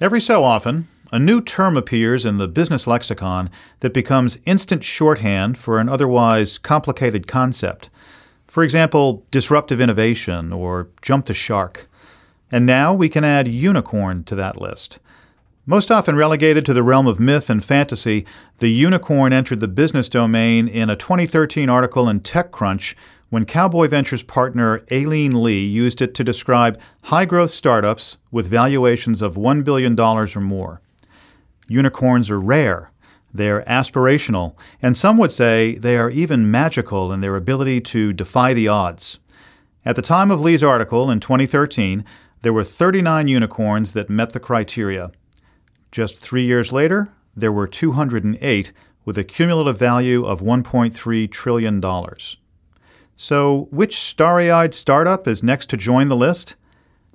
Every so often, a new term appears in the business lexicon that becomes instant shorthand for an otherwise complicated concept. For example, disruptive innovation or jump the shark. And now we can add unicorn to that list. Most often relegated to the realm of myth and fantasy, the unicorn entered the business domain in a 2013 article in TechCrunch when Cowboy Ventures partner Aileen Lee used it to describe high growth startups with valuations of $1 billion or more. Unicorns are rare, they're aspirational, and some would say they are even magical in their ability to defy the odds. At the time of Lee's article in 2013, there were 39 unicorns that met the criteria. Just three years later, there were 208 with a cumulative value of $1.3 trillion. So, which starry eyed startup is next to join the list?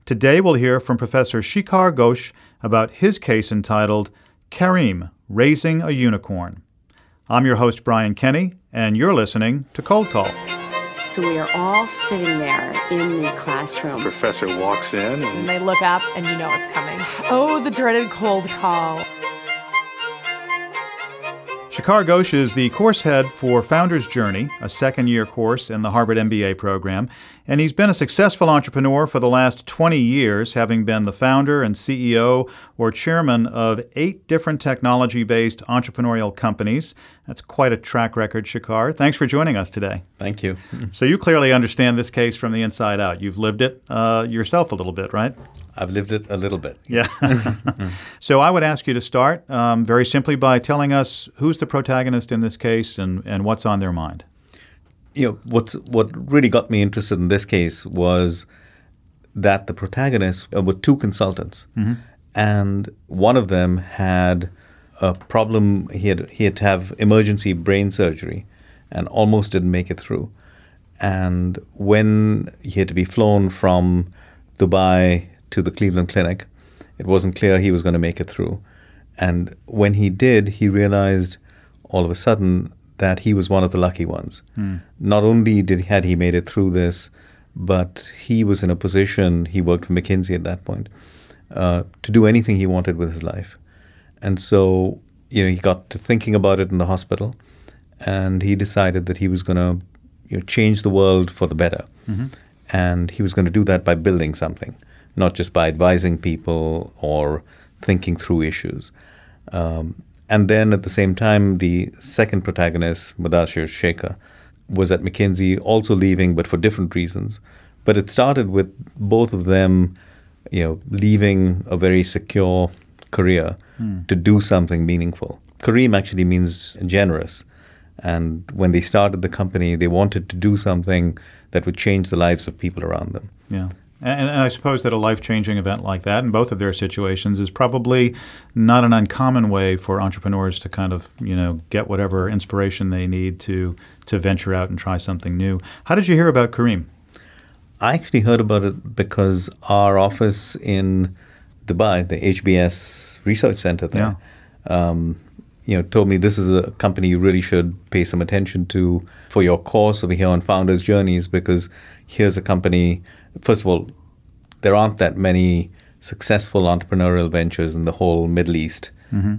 Today we'll hear from Professor Shikhar Ghosh about his case entitled Careem Raising a Unicorn. I'm your host, Brian Kenny, and you're listening to Cold Call. So we are all sitting there in the classroom. The Professor walks in and And they look up and you know it's coming. Oh, the dreaded cold call. Shikhar Ghosh is the course head for Founder's Journey, a second year course in the Harvard MBA program, and he's been a successful entrepreneur for the last 20 years, having been the founder and CEO or chairman of eight different technology based entrepreneurial companies. That's quite a track record, Shikhar. Thanks for joining us today. Thank you. So, you clearly understand this case from the inside out. You've lived it uh, yourself a little bit, right? I've lived it a little bit. Yeah. so I would ask you to start um, very simply by telling us who's the protagonist in this case and, and what's on their mind. You know, what's, what really got me interested in this case was that the protagonists uh, were two consultants, and one of them had a problem. He had he had to have emergency brain surgery, and almost didn't make it through. And when he had to be flown from Dubai to the Cleveland Clinic, it wasn't clear he was going to make it through. And when he did, he realized all of a sudden that he was one of the lucky ones. Not only did had he made it through this, but he was in a position. He worked for McKinsey at that point uh, to do anything he wanted with his life. And so, you know, he got to thinking about it in the hospital, and he decided that he was going to you know, change the world for the better. And he was going to do that by building something, not just by advising people or thinking through issues. Um, and then at the same time, the second protagonist, Mudassir Sheikh, was at McKinsey, also leaving, but for different reasons. But it started with both of them, you know, leaving a very secure career to do something meaningful. Careem actually means generous. And when they started the company, they wanted to do something that would change the lives of people around them. Yeah. And, and I suppose that a life changing event like that in both of their situations is probably not an uncommon way for entrepreneurs to kind of, you know, get whatever inspiration they need to, to venture out and try something new. How did you hear about Careem? I actually heard about it because our office in Dubai, the HBS Research Center there, um, you know, told me this is a company you really should pay some attention to for your course over here on Founders Journeys because here's a company. First of all, there aren't that many successful entrepreneurial ventures in the whole Middle East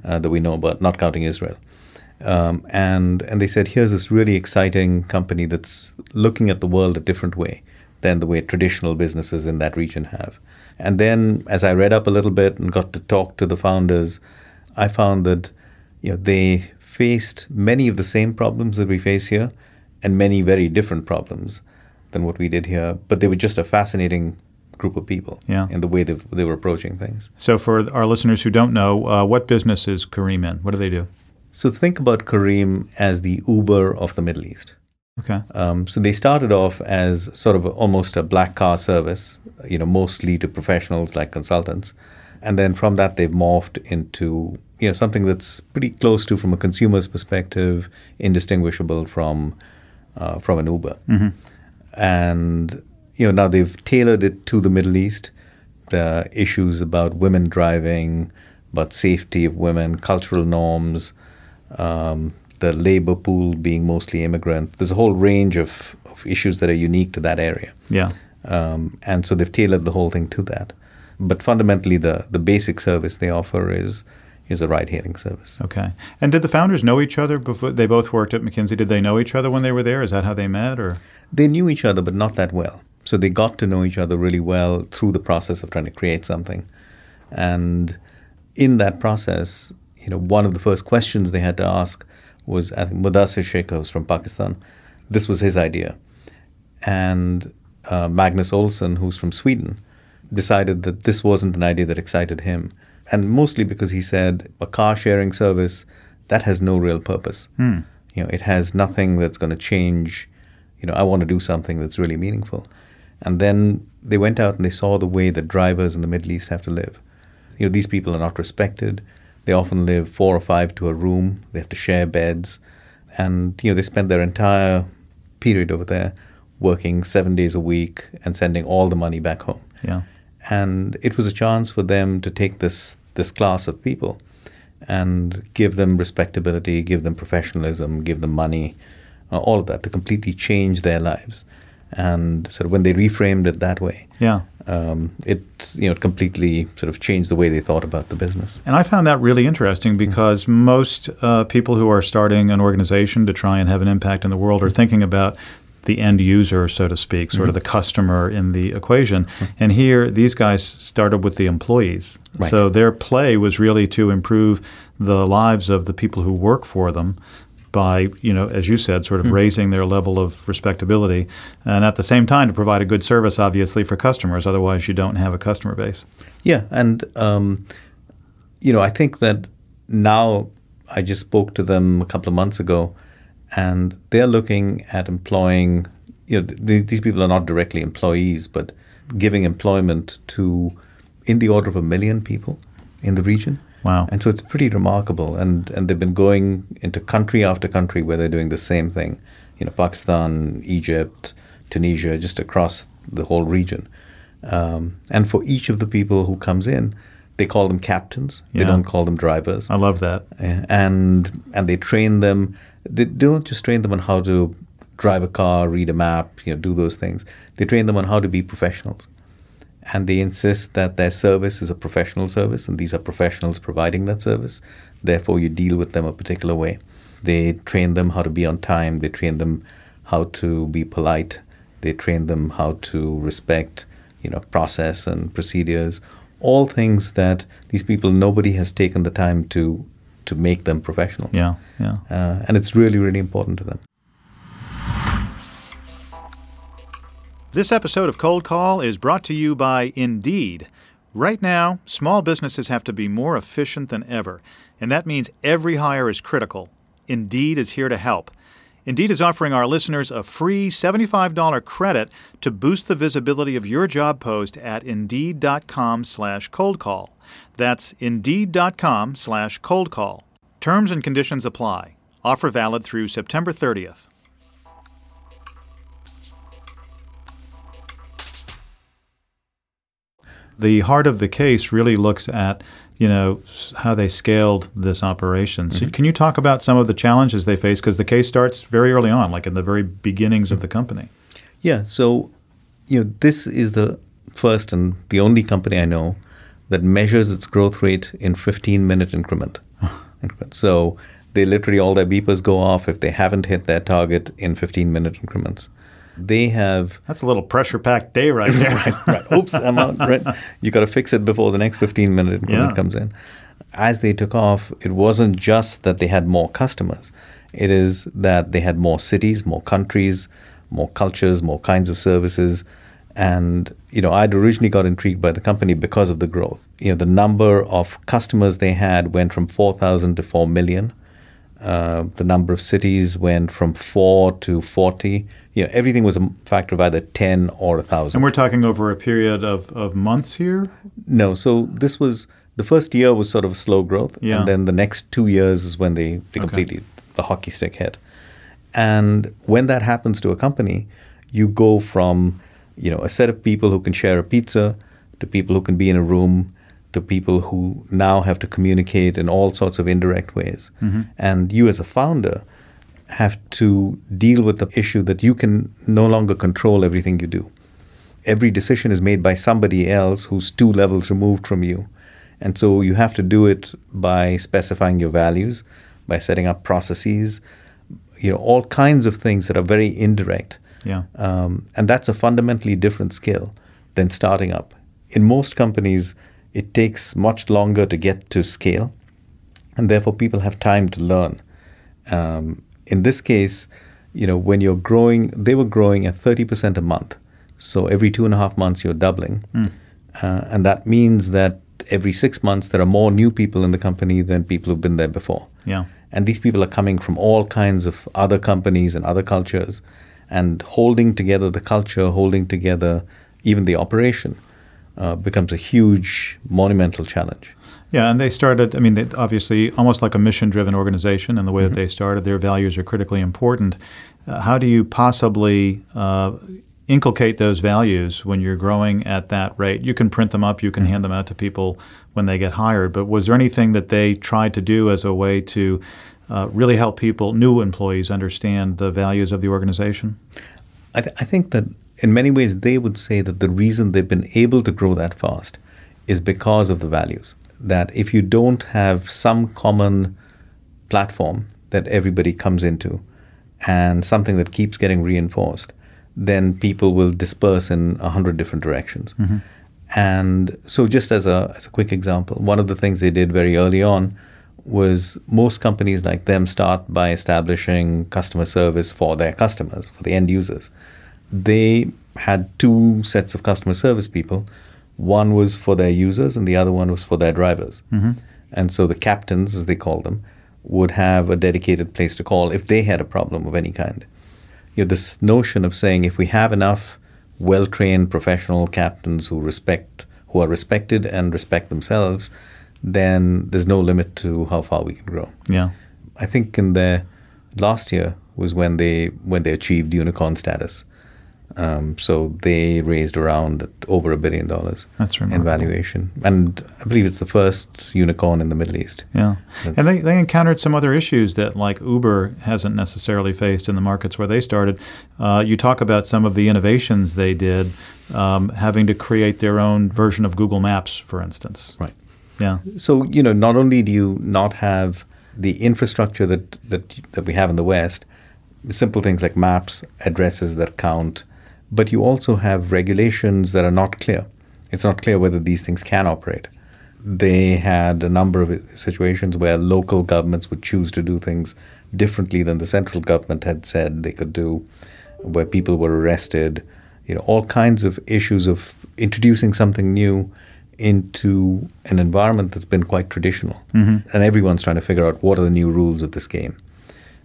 uh, that we know about, not counting Israel. Um, and and they said here's this really exciting company that's looking at the world a different way than the way traditional businesses in that region have. And then as I read up a little bit and got to talk to the founders, I found that you know they faced many of the same problems that we face here and many very different problems than what we did here, but they were just a fascinating group of people Yeah. in the way they, they were approaching things. So, for our listeners who don't know, uh, what business is Careem in? What do they do? So think about Careem as the Uber of the Middle East. Okay. Um, so they started off as sort of a, almost a black car service, you know, mostly to professionals like consultants, and then from that they've morphed into you know something that's pretty close to, from a consumer's perspective, indistinguishable from uh, from an Uber. And you know now they've tailored it to the Middle East, the issues about women driving, about safety of women, cultural norms, um, the labor pool being mostly immigrant. There's a whole range of, of issues that are unique to that area. Yeah. Um, and so they've tailored the whole thing to that. But fundamentally, the, the basic service they offer is is a ride hailing service. Okay. And did the founders know each other before they both worked at McKinsey? Did they know each other when they were there? Is that how they met or They knew each other but not that well. So they got to know each other really well through the process of trying to create something. And in that process, you know, one of the first questions they had to ask was I think Mudassir Sheikh was from Pakistan. This was his idea. And uh, Magnus Olsson, who's from Sweden, decided that this wasn't an idea that excited him and mostly because he said a car sharing service that has no real purpose. Hmm. You know, it has nothing that's going to change. You know, I want to do something that's really meaningful. And then they went out and they saw the way that drivers in the Middle East have to live. You know, these people are not respected. They often live four or five to a room. They have to share beds, and you know, they spend their entire period over there working seven days a week and sending all the money back home. Yeah. And it was a chance for them to take this this class of people and give them respectability, give them professionalism, give them money, uh, all of that to completely change their lives. And sort of when they reframed it that way, Yeah. um, it you know completely sort of changed the way they thought about the business. And I found that really interesting because most uh, people who are starting an organization to try and have an impact in the world are thinking about the end user, so to speak, sort of mm-hmm. the customer in the equation. Mm-hmm. And here, these guys started with the employees. Right. So their play was really to improve the lives of the people who work for them by, you know, as you said, sort of mm-hmm. raising their level of respectability, and at the same time to provide a good service, obviously, for customers. Otherwise, you don't have a customer base. Yeah, and um, you know, I think that now I just spoke to them a couple of months ago, and they're looking at employing. You know, th- these people are not directly employees, but giving employment to in the order of a million people in the region. Wow. And so it's pretty remarkable, and and they've been going into country after country where they're doing the same thing. You know, Pakistan, Egypt, Tunisia, just across the whole region. Um, and for each of the people who comes in, they call them captains. They don't call them drivers. I love that. Uh, and and they train them. They don't just train them on how to drive a car, read a map, you know, do those things. They train them on how to be professionals, and they insist that their service is a professional service, and these are professionals providing that service. Therefore, you deal with them a particular way. They train them how to be on time. They train them how to be polite. They train them how to respect, you know, process and procedures. All things that these people nobody has taken the time to to make them professionals. Yeah, yeah. Uh, and it's really, really important to them. This episode of Cold Call is brought to you by Indeed. Right now, small businesses have to be more efficient than ever, and that means every hire is critical. Indeed is here to help. Indeed is offering our listeners a free $75 credit to boost the visibility of your job post at indeed.com slash cold call. That's indeed.com slash cold call. Terms and conditions apply. Offer valid through September 30th. the heart of the case really looks at you know how they scaled this operation. So mm-hmm. can you talk about some of the challenges they face because the case starts very early on, like in the very beginnings of the company. Yeah. So, you know, this is the first and the only company I know that measures its growth rate in 15 minute increment. So they literally all their beepers go off if they haven't hit their target in 15 minute increments. They have That's a little pressure packed day right there. right. Oops, I'm out. Right. You got to fix it before the next 15 minute increment Yeah. comes in. As they took off, it wasn't just that they had more customers. It is that they had more cities, more countries, more cultures, more kinds of services. And, you know, I'd originally got intrigued by the company because of the growth. You know, the number of customers they had went from 4,000 to 4 million. Uh, the number of cities went from 4 to 40. You know, everything was a factor of either 10 or 1,000. and we're talking over a period of, of months here. No, so this was the first year was sort of slow growth, Yeah. and then the next two years is when they, they completely the hockey stick hit. And when that happens to a company, you go from you know a set of people who can share a pizza to people who can be in a room to people who now have to communicate in all sorts of indirect ways. Mm-hmm. And you as a founder have to deal with the issue that you can no longer control everything you do every decision is made by somebody else who's two levels removed from you. And so you have to do it by specifying your values, by setting up processes, you know, all kinds of things that are very indirect. Yeah. Um, and that's a fundamentally different skill than starting up. In most companies, it takes much longer to get to scale, and therefore people have time to learn. Um, in this case, you know, when you're growing, they were growing at 30% a month. So every two and a half months, you're doubling. Uh, and that means that every six months, there are more new people in the company than people who've been there before. Yeah. And these people are coming from all kinds of other companies and other cultures and holding together the culture, holding together even the operation uh, becomes a huge, monumental challenge. Yeah, and they started, I mean, they, obviously, almost like a mission driven organization and the way that they started. Their values are critically important. Uh, how do you possibly uh, inculcate those values when you're growing at that rate? You can print them up, you can hand them out to people when they get hired, but was there anything that they tried to do as a way to uh, really help people, new employees, understand the values of the organization? I, th- I think that in many ways they would say that the reason they've been able to grow that fast is because of the values. That if you don't have some common platform that everybody comes into and something that keeps getting reinforced, then people will disperse in a hundred different directions. And so, just as a, as a quick example, one of the things they did very early on was most companies like them start by establishing customer service for their customers, for the end users. They had two sets of customer service people. One was for their users, and the other one was for their drivers. Mm-hmm. And so the captains, as they call them, would have a dedicated place to call if they had a problem of any kind. You know, this notion of saying if we have enough well-trained professional captains who respect, who are respected and respect themselves, then there's no limit to how far we can grow. Yeah. I think in their last year was when they when they achieved unicorn status. Um, so they raised around over a billion dollars That's in valuation, and I believe it's the first unicorn in the Middle East. Yeah. That's- And they, they encountered some other issues that, like Uber, hasn't necessarily faced in the markets where they started. Uh, you talk about some of the innovations they did, um, having to create their own version of Google Maps, for instance. Right. Yeah. So you know, not only do you not have the infrastructure that that that we have in the West, simple things like maps, addresses that count, but you also have regulations that are not clear. It's not clear whether these things can operate. They had a number of situations where local governments would choose to do things differently than the central government had said they could do, where people were arrested, you know, all kinds of issues of introducing something new into an environment that's been quite traditional. Mm-hmm. And everyone's trying to figure out what are the new rules of this game.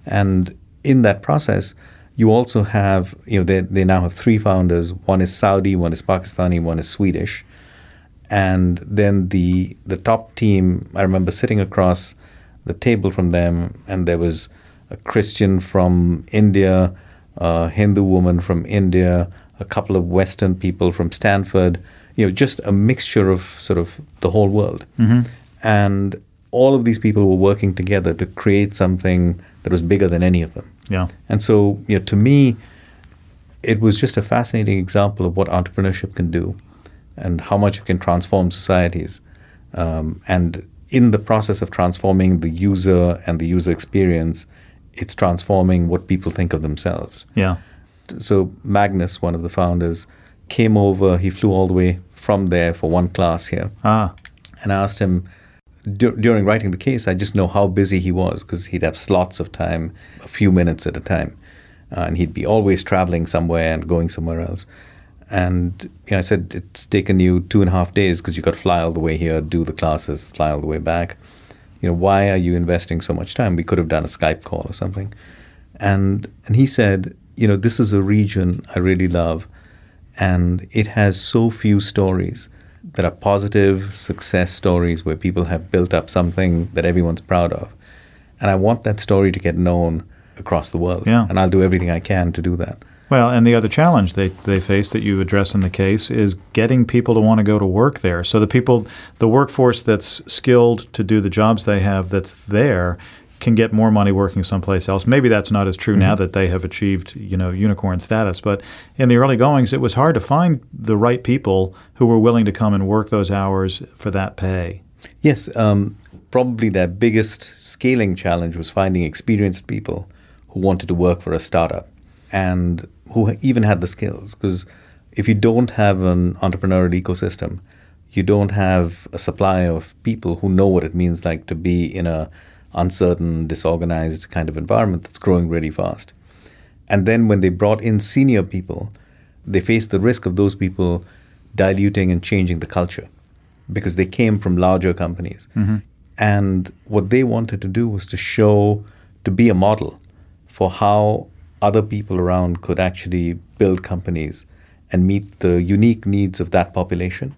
And in that process, you also have, you know, they, they now have three founders. One is Saudi, one is Pakistani, one is Swedish. And then the the top team, I remember sitting across the table from them, and there was a Christian from India, a Hindu woman from India, a couple of Western people from Stanford, you know, just a mixture of sort of the whole world. And all of these people were working together to create something that was bigger than any of them. Yeah. And so, you know, to me, it was just a fascinating example of what entrepreneurship can do and how much it can transform societies. Um, and in the process of transforming the user and the user experience, it's transforming what people think of themselves. Yeah. So Magnus, one of the founders, came over. He flew all the way from there for one class here Ah. and I asked him dur- during writing the case. I just know how busy he was because he'd have slots of time, a few minutes at a time, uh, and he'd be always traveling somewhere and going somewhere else. And you know, I said it's taken you two and a half days because you got to fly all the way here, do the classes, fly all the way back. You know, why are you investing so much time? We could have done a Skype call or something. And and he said, you know, this is a region I really love, and it has so few stories that are positive success stories where people have built up something that everyone's proud of. And I want that story to get known across the world. Yeah. And I'll do everything I can to do that. Well, and the other challenge they, they face that you address in the case is getting people to want to go to work there. So the people, the workforce that's skilled to do the jobs they have that's there, can get more money working someplace else. Maybe that's not as true now that they have achieved, you know, unicorn status. But in the early goings, it was hard to find the right people who were willing to come and work those hours for that pay. Yes, um, probably their biggest scaling challenge was finding experienced people who wanted to work for a startup and who even had the skills. Because if you don't have an entrepreneurial ecosystem, you don't have a supply of people who know what it means like to be in a uncertain, disorganized kind of environment that's growing really fast. And then when they brought in senior people, they faced the risk of those people diluting and changing the culture because they came from larger companies. Mm-hmm. And what they wanted to do was to show, to be a model for how other people around could actually build companies and meet the unique needs of that population.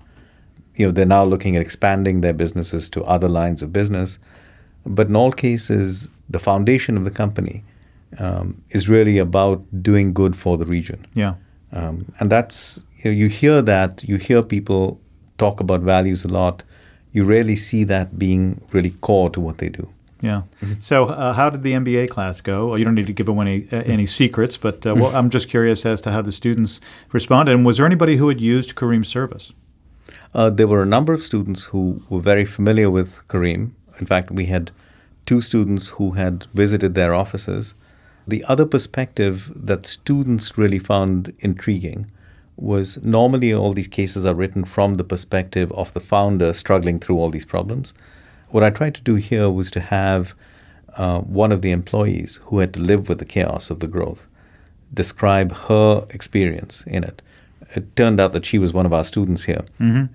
You know, they're now looking at expanding their businesses to other lines of business. But in all cases, the foundation of the company um, is really about doing good for the region. Yeah. Um, and that's, you, know, you hear that, you hear people talk about values a lot. You rarely see that being really core to what they do. Yeah. So, uh, how did the MBA class go? Well, you don't need to give away any uh, any secrets, but uh, well, I'm just curious as to how the students responded. And was there anybody who had used Careem's service? Uh, there were a number of students who were very familiar with Kareem. In fact, we had two students who had visited their offices. The other perspective that students really found intriguing was normally all these cases are written from the perspective of the founder struggling through all these problems. What I tried to do here was to have uh, one of the employees who had to live with the chaos of the growth describe her experience in it. It turned out that she was one of our students here,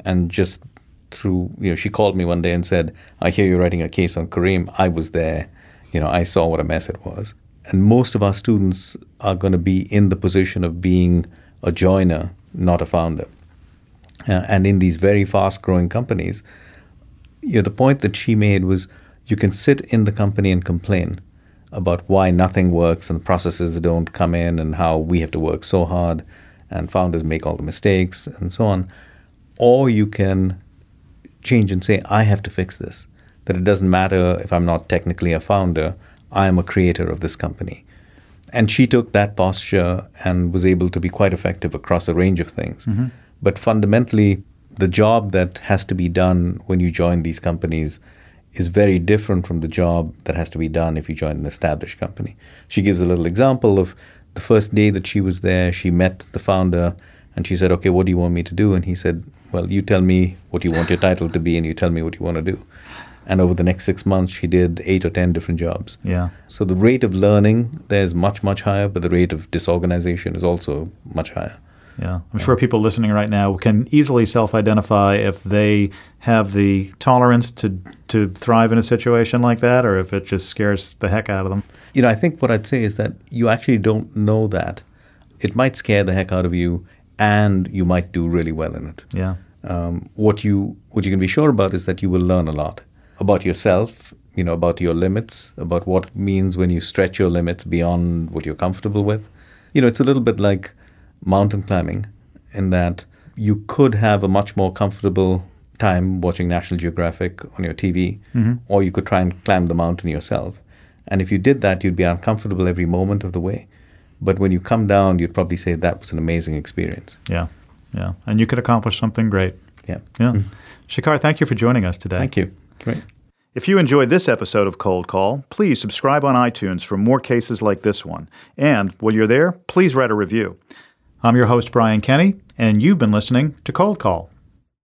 and just through you know, she called me one day and said, "I hear you're writing a case on Careem. I was there. You know, I saw what a mess it was." And most of our students are going to be in the position of being a joiner, not a founder. Uh, and in these very fast-growing companies, you know, the point that she made was you can sit in the company and complain about why nothing works and processes don't come in and how we have to work so hard and founders make all the mistakes and so on. Or you can change and say, I have to fix this. That it doesn't matter if I'm not technically a founder, I am a creator of this company. And she took that posture and was able to be quite effective across a range of things. Mm-hmm. But fundamentally, the job that has to be done when you join these companies is very different from the job that has to be done if you join an established company. She gives a little example of the first day that she was there, she met the founder and she said, Okay, what do you want me to do? And he said, Well, you tell me what you want your title to be and you tell me what you want to do. And over the next six months, she did eight or 10 different jobs. Yeah. So the rate of learning there is much, much higher, but the rate of disorganization is also much higher. Yeah, I'm sure people listening right now can easily self-identify if they have the tolerance to to thrive in a situation like that, or if it just scares the heck out of them. You know, I think what I'd say is that you actually don't know that. It might scare the heck out of you, and you might do really well in it. Yeah, Um, what you what you can be sure about is that you will learn a lot about yourself. You know, about your limits, about what it means when you stretch your limits beyond what you're comfortable with. You know, it's a little bit like mountain climbing in that you could have a much more comfortable time watching National Geographic on your TV, or you could try and climb the mountain yourself. And if you did that, you'd be uncomfortable every moment of the way. But when you come down, you'd probably say that was an amazing experience. yeah, yeah, and you could accomplish something great. Yeah. Yeah, mm-hmm. Shikhar, thank you for joining us today. Thank you. Great. If you enjoyed this episode of Cold Call, please subscribe on iTunes for more cases like this one. And while you're there, please write a review. I'm your host, Brian Kenny, and you've been listening to Cold Call.